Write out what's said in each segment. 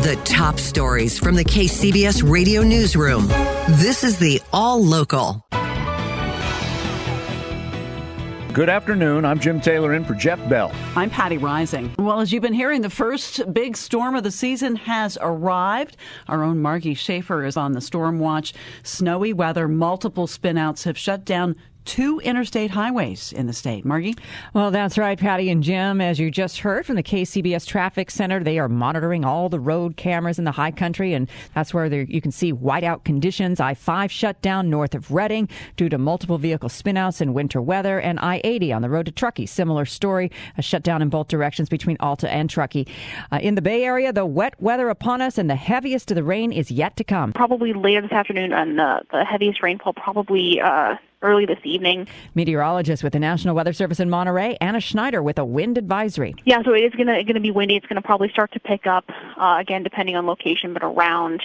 The top stories from the KCBS radio newsroom. This is the All Local. Good afternoon. I'm Jim Taylor in for Jeff Bell. I'm Patty Reising. Well, as you've been hearing, the first big storm of the season has arrived. Our own Margie Schaefer is on the storm watch. Snowy weather, multiple spinouts have shut down two interstate highways in the state. Margie? Well, that's right, Patty and Jim. As you just heard from the KCBS Traffic Center, they are monitoring all the road cameras in the high country, and that's where you can see whiteout conditions. I 5 shut down north of Redding due to multiple vehicle spinouts and winter weather, and I 80 on the road to Truckee. Similar story, a shutdown in both directions between Alta and Truckee. Uh, in the Bay Area, the wet weather upon us, and the heaviest of the rain is yet to come. Probably later this afternoon, and uh, the heaviest rainfall probably. Uh early this evening. Meteorologist with the National Weather Service in Monterey, Anna Schneider, with a wind advisory. Yeah, so it is going to be windy. It's going to probably start to pick up uh, again, depending on location, but around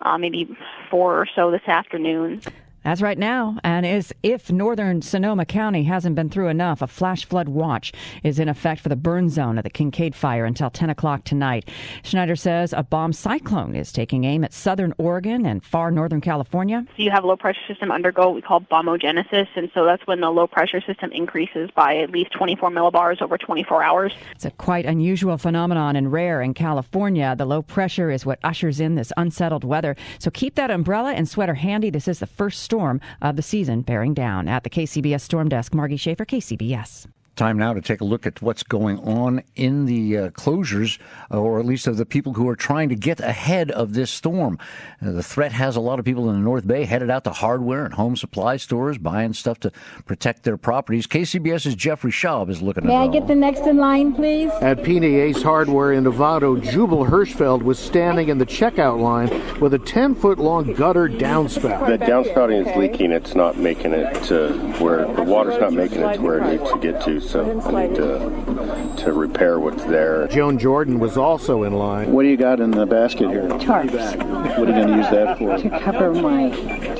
uh, maybe four or so this afternoon. That's right now. And as if northern Sonoma County hasn't been through enough, a flash flood watch is in effect for the burn zone of the Kincade fire until 10 o'clock tonight. Schneider says a bomb cyclone is taking aim at southern Oregon and far northern California. So you have a low pressure system undergo what we call bombogenesis, and so that's when the low pressure system increases by at least 24 millibars over 24 hours. It's a quite unusual phenomenon and rare in California. The low pressure is what ushers in this unsettled weather. So keep that umbrella and sweater handy. This is the first storm of the season bearing down. At the KCBS Storm Desk, Margie Schaefer, KCBS. Time now to take a look at what's going on in the uh, closures, uh, or at least of the people who are trying to get ahead of this storm. Uh, the threat has a lot of people in the North Bay headed out to hardware and home supply stores, buying stuff to protect their properties. KCBS's Jeffrey Schaub is looking May at May I get the next in line, please? At Pini Ace Hardware in Novato, Jubal Hirschfeld was standing in the checkout line with a 10 foot long gutter downspout. The downspouting is leaking. It's not making it to where the water's not making it to where it needs to get to so I need to to repair what's there. Joan Jordan was also in line. What do you got in the basket here? Tarps. What are you going to use that for? To cover my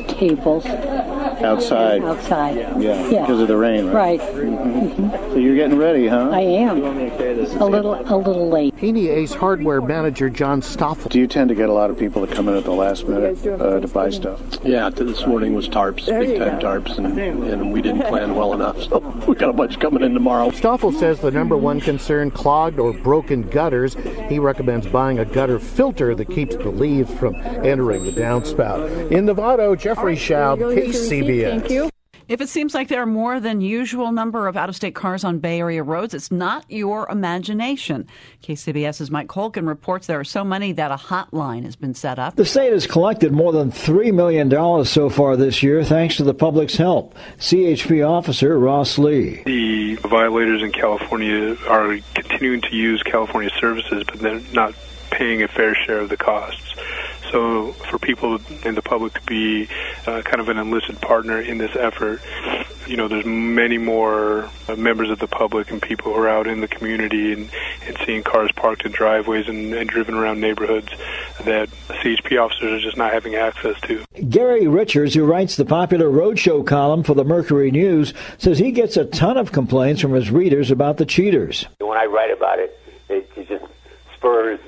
tables. Outside. Outside. Yeah, yeah. because of the rain, right? Right. Mm-hmm. So you're getting ready, huh? I am. A little, a little late. Pini Ace Hardware manager John Stoffel. Do you tend to get a lot of people that come in at the last minute uh, to buy stuff? Yeah, this morning was tarps, big time tarps, and, and we didn't plan well enough, so we got a bunch coming in tomorrow. Stoffel says the number one concern clogged or broken gutters. He recommends buying a gutter filter that keeps the leaves from entering the downspout. In Novato, Jeffrey Schaub, KCBS. Thank you. If it seems like there are more than usual number of out-of-state cars on Bay Area roads, it's not your imagination. KCBS's Mike Colgan reports there are so many that a hotline has been set up. The state has collected more than $3 million so far this year thanks to the public's help. CHP officer Ross Lee. The violators in California are continuing to use California services, but they're not paying a fair share of the costs. So for people in the public to be uh, kind of an enlisted partner in this effort, you know, there's many more uh, members of the public and people who are out in the community and, and seeing cars parked in driveways and, and driven around neighborhoods that CHP officers are just not having access to. Gary Richards, who writes the popular roadshow column for the Mercury News, says he gets a ton of complaints from his readers about the cheaters. When I write about it, it just spurs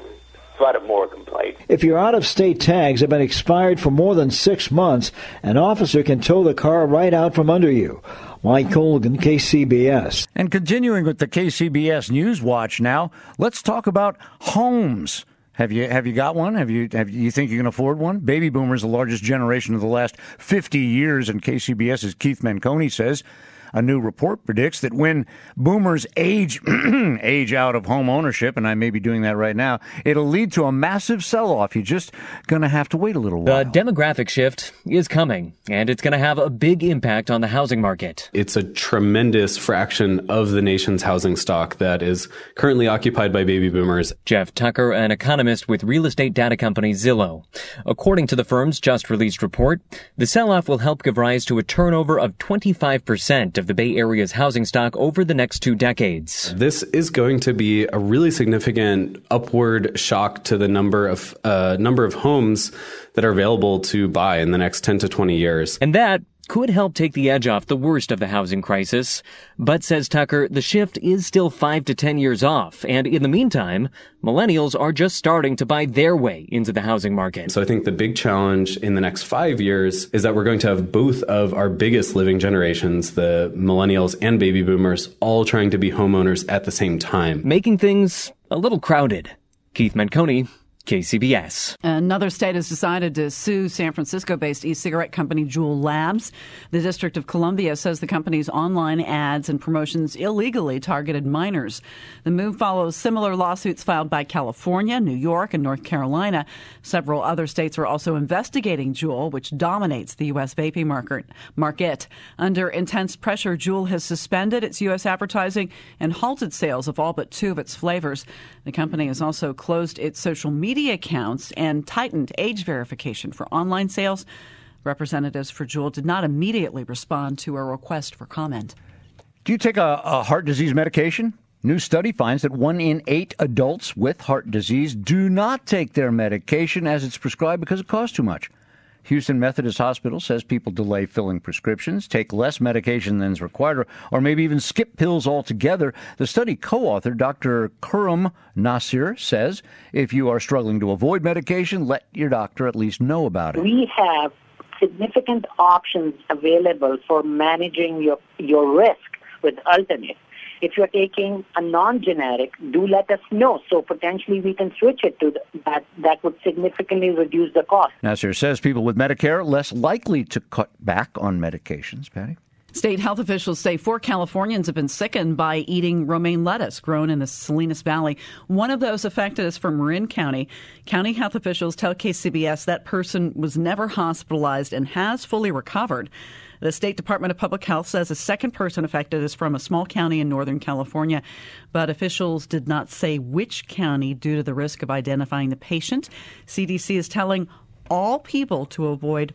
flood of more complaints. If your out of state tags have been expired for more than six months, an officer can tow the car right out from under you. Mike Colgan, KCBS. And continuing with the KCBS News Watch now, let's talk about homes. Have you have you got one? Have you have you think you can afford one? Baby boomers, the largest generation of the last 50 years, and KCBS's Keith Menconi says a new report predicts that when boomers age age out of home ownership, and I may be doing that right now, it'll lead to a massive sell-off. You're just going to have to wait a little while. The demographic shift is coming, and it's going to have a big impact on the housing market. It's a tremendous fraction of the nation's housing stock that is currently occupied by baby boomers. Jeff Tucker, an economist with real estate data company Zillow. According to the firm's just released report, the sell-off will help give rise to a turnover of 25% of the Bay Area's housing stock over the next two decades. This is going to be a really significant upward shock to the number of uh, number of homes that are available to buy in the next 10 to 20 years. And that could help take the edge off the worst of the housing crisis. But says Tucker, the shift is still five to 10 years off. And in the meantime, millennials are just starting to buy their way into the housing market. So I think the big challenge in the next five years is that we're going to have both of our biggest living generations, the millennials and baby boomers, all trying to be homeowners at the same time. Making things a little crowded. Keith Menconi, KCBS. Another state has decided to sue San Francisco based e cigarette company Juul Labs. The District of Columbia says the company's online ads and promotions illegally targeted minors. The move follows similar lawsuits filed by California, New York, and North Carolina. Several other states are also investigating Juul, which dominates the U.S. vaping market. market. Under intense pressure, Juul has suspended its U.S. advertising and halted sales of all but two of its flavors. The company has also closed its social media media accounts and tightened age verification for online sales. Representatives for Juul did not immediately respond to a request for comment. Do you take a, a heart disease medication? New study finds that one in eight adults with heart disease do not take their medication as it's prescribed because it costs too much. Houston Methodist Hospital says people delay filling prescriptions, take less medication than is required, or maybe even skip pills altogether. The study co author, Dr. Khurram Nasir, says if you are struggling to avoid medication, let your doctor at least know about it. We have significant options available for managing your, your risk with alternates. If you're taking a non-generic, do let us know. So potentially we can switch it to that. That would significantly reduce the cost. Nasir says people with Medicare are less likely to cut back on medications. Patty. State health officials say four Californians have been sickened by eating romaine lettuce grown in the Salinas Valley. One of those affected is from Marin County. County health officials tell KCBS that person was never hospitalized and has fully recovered. The State Department of Public Health says a second person affected is from a small county in Northern California, but officials did not say which county due to the risk of identifying the patient. CDC is telling all people to avoid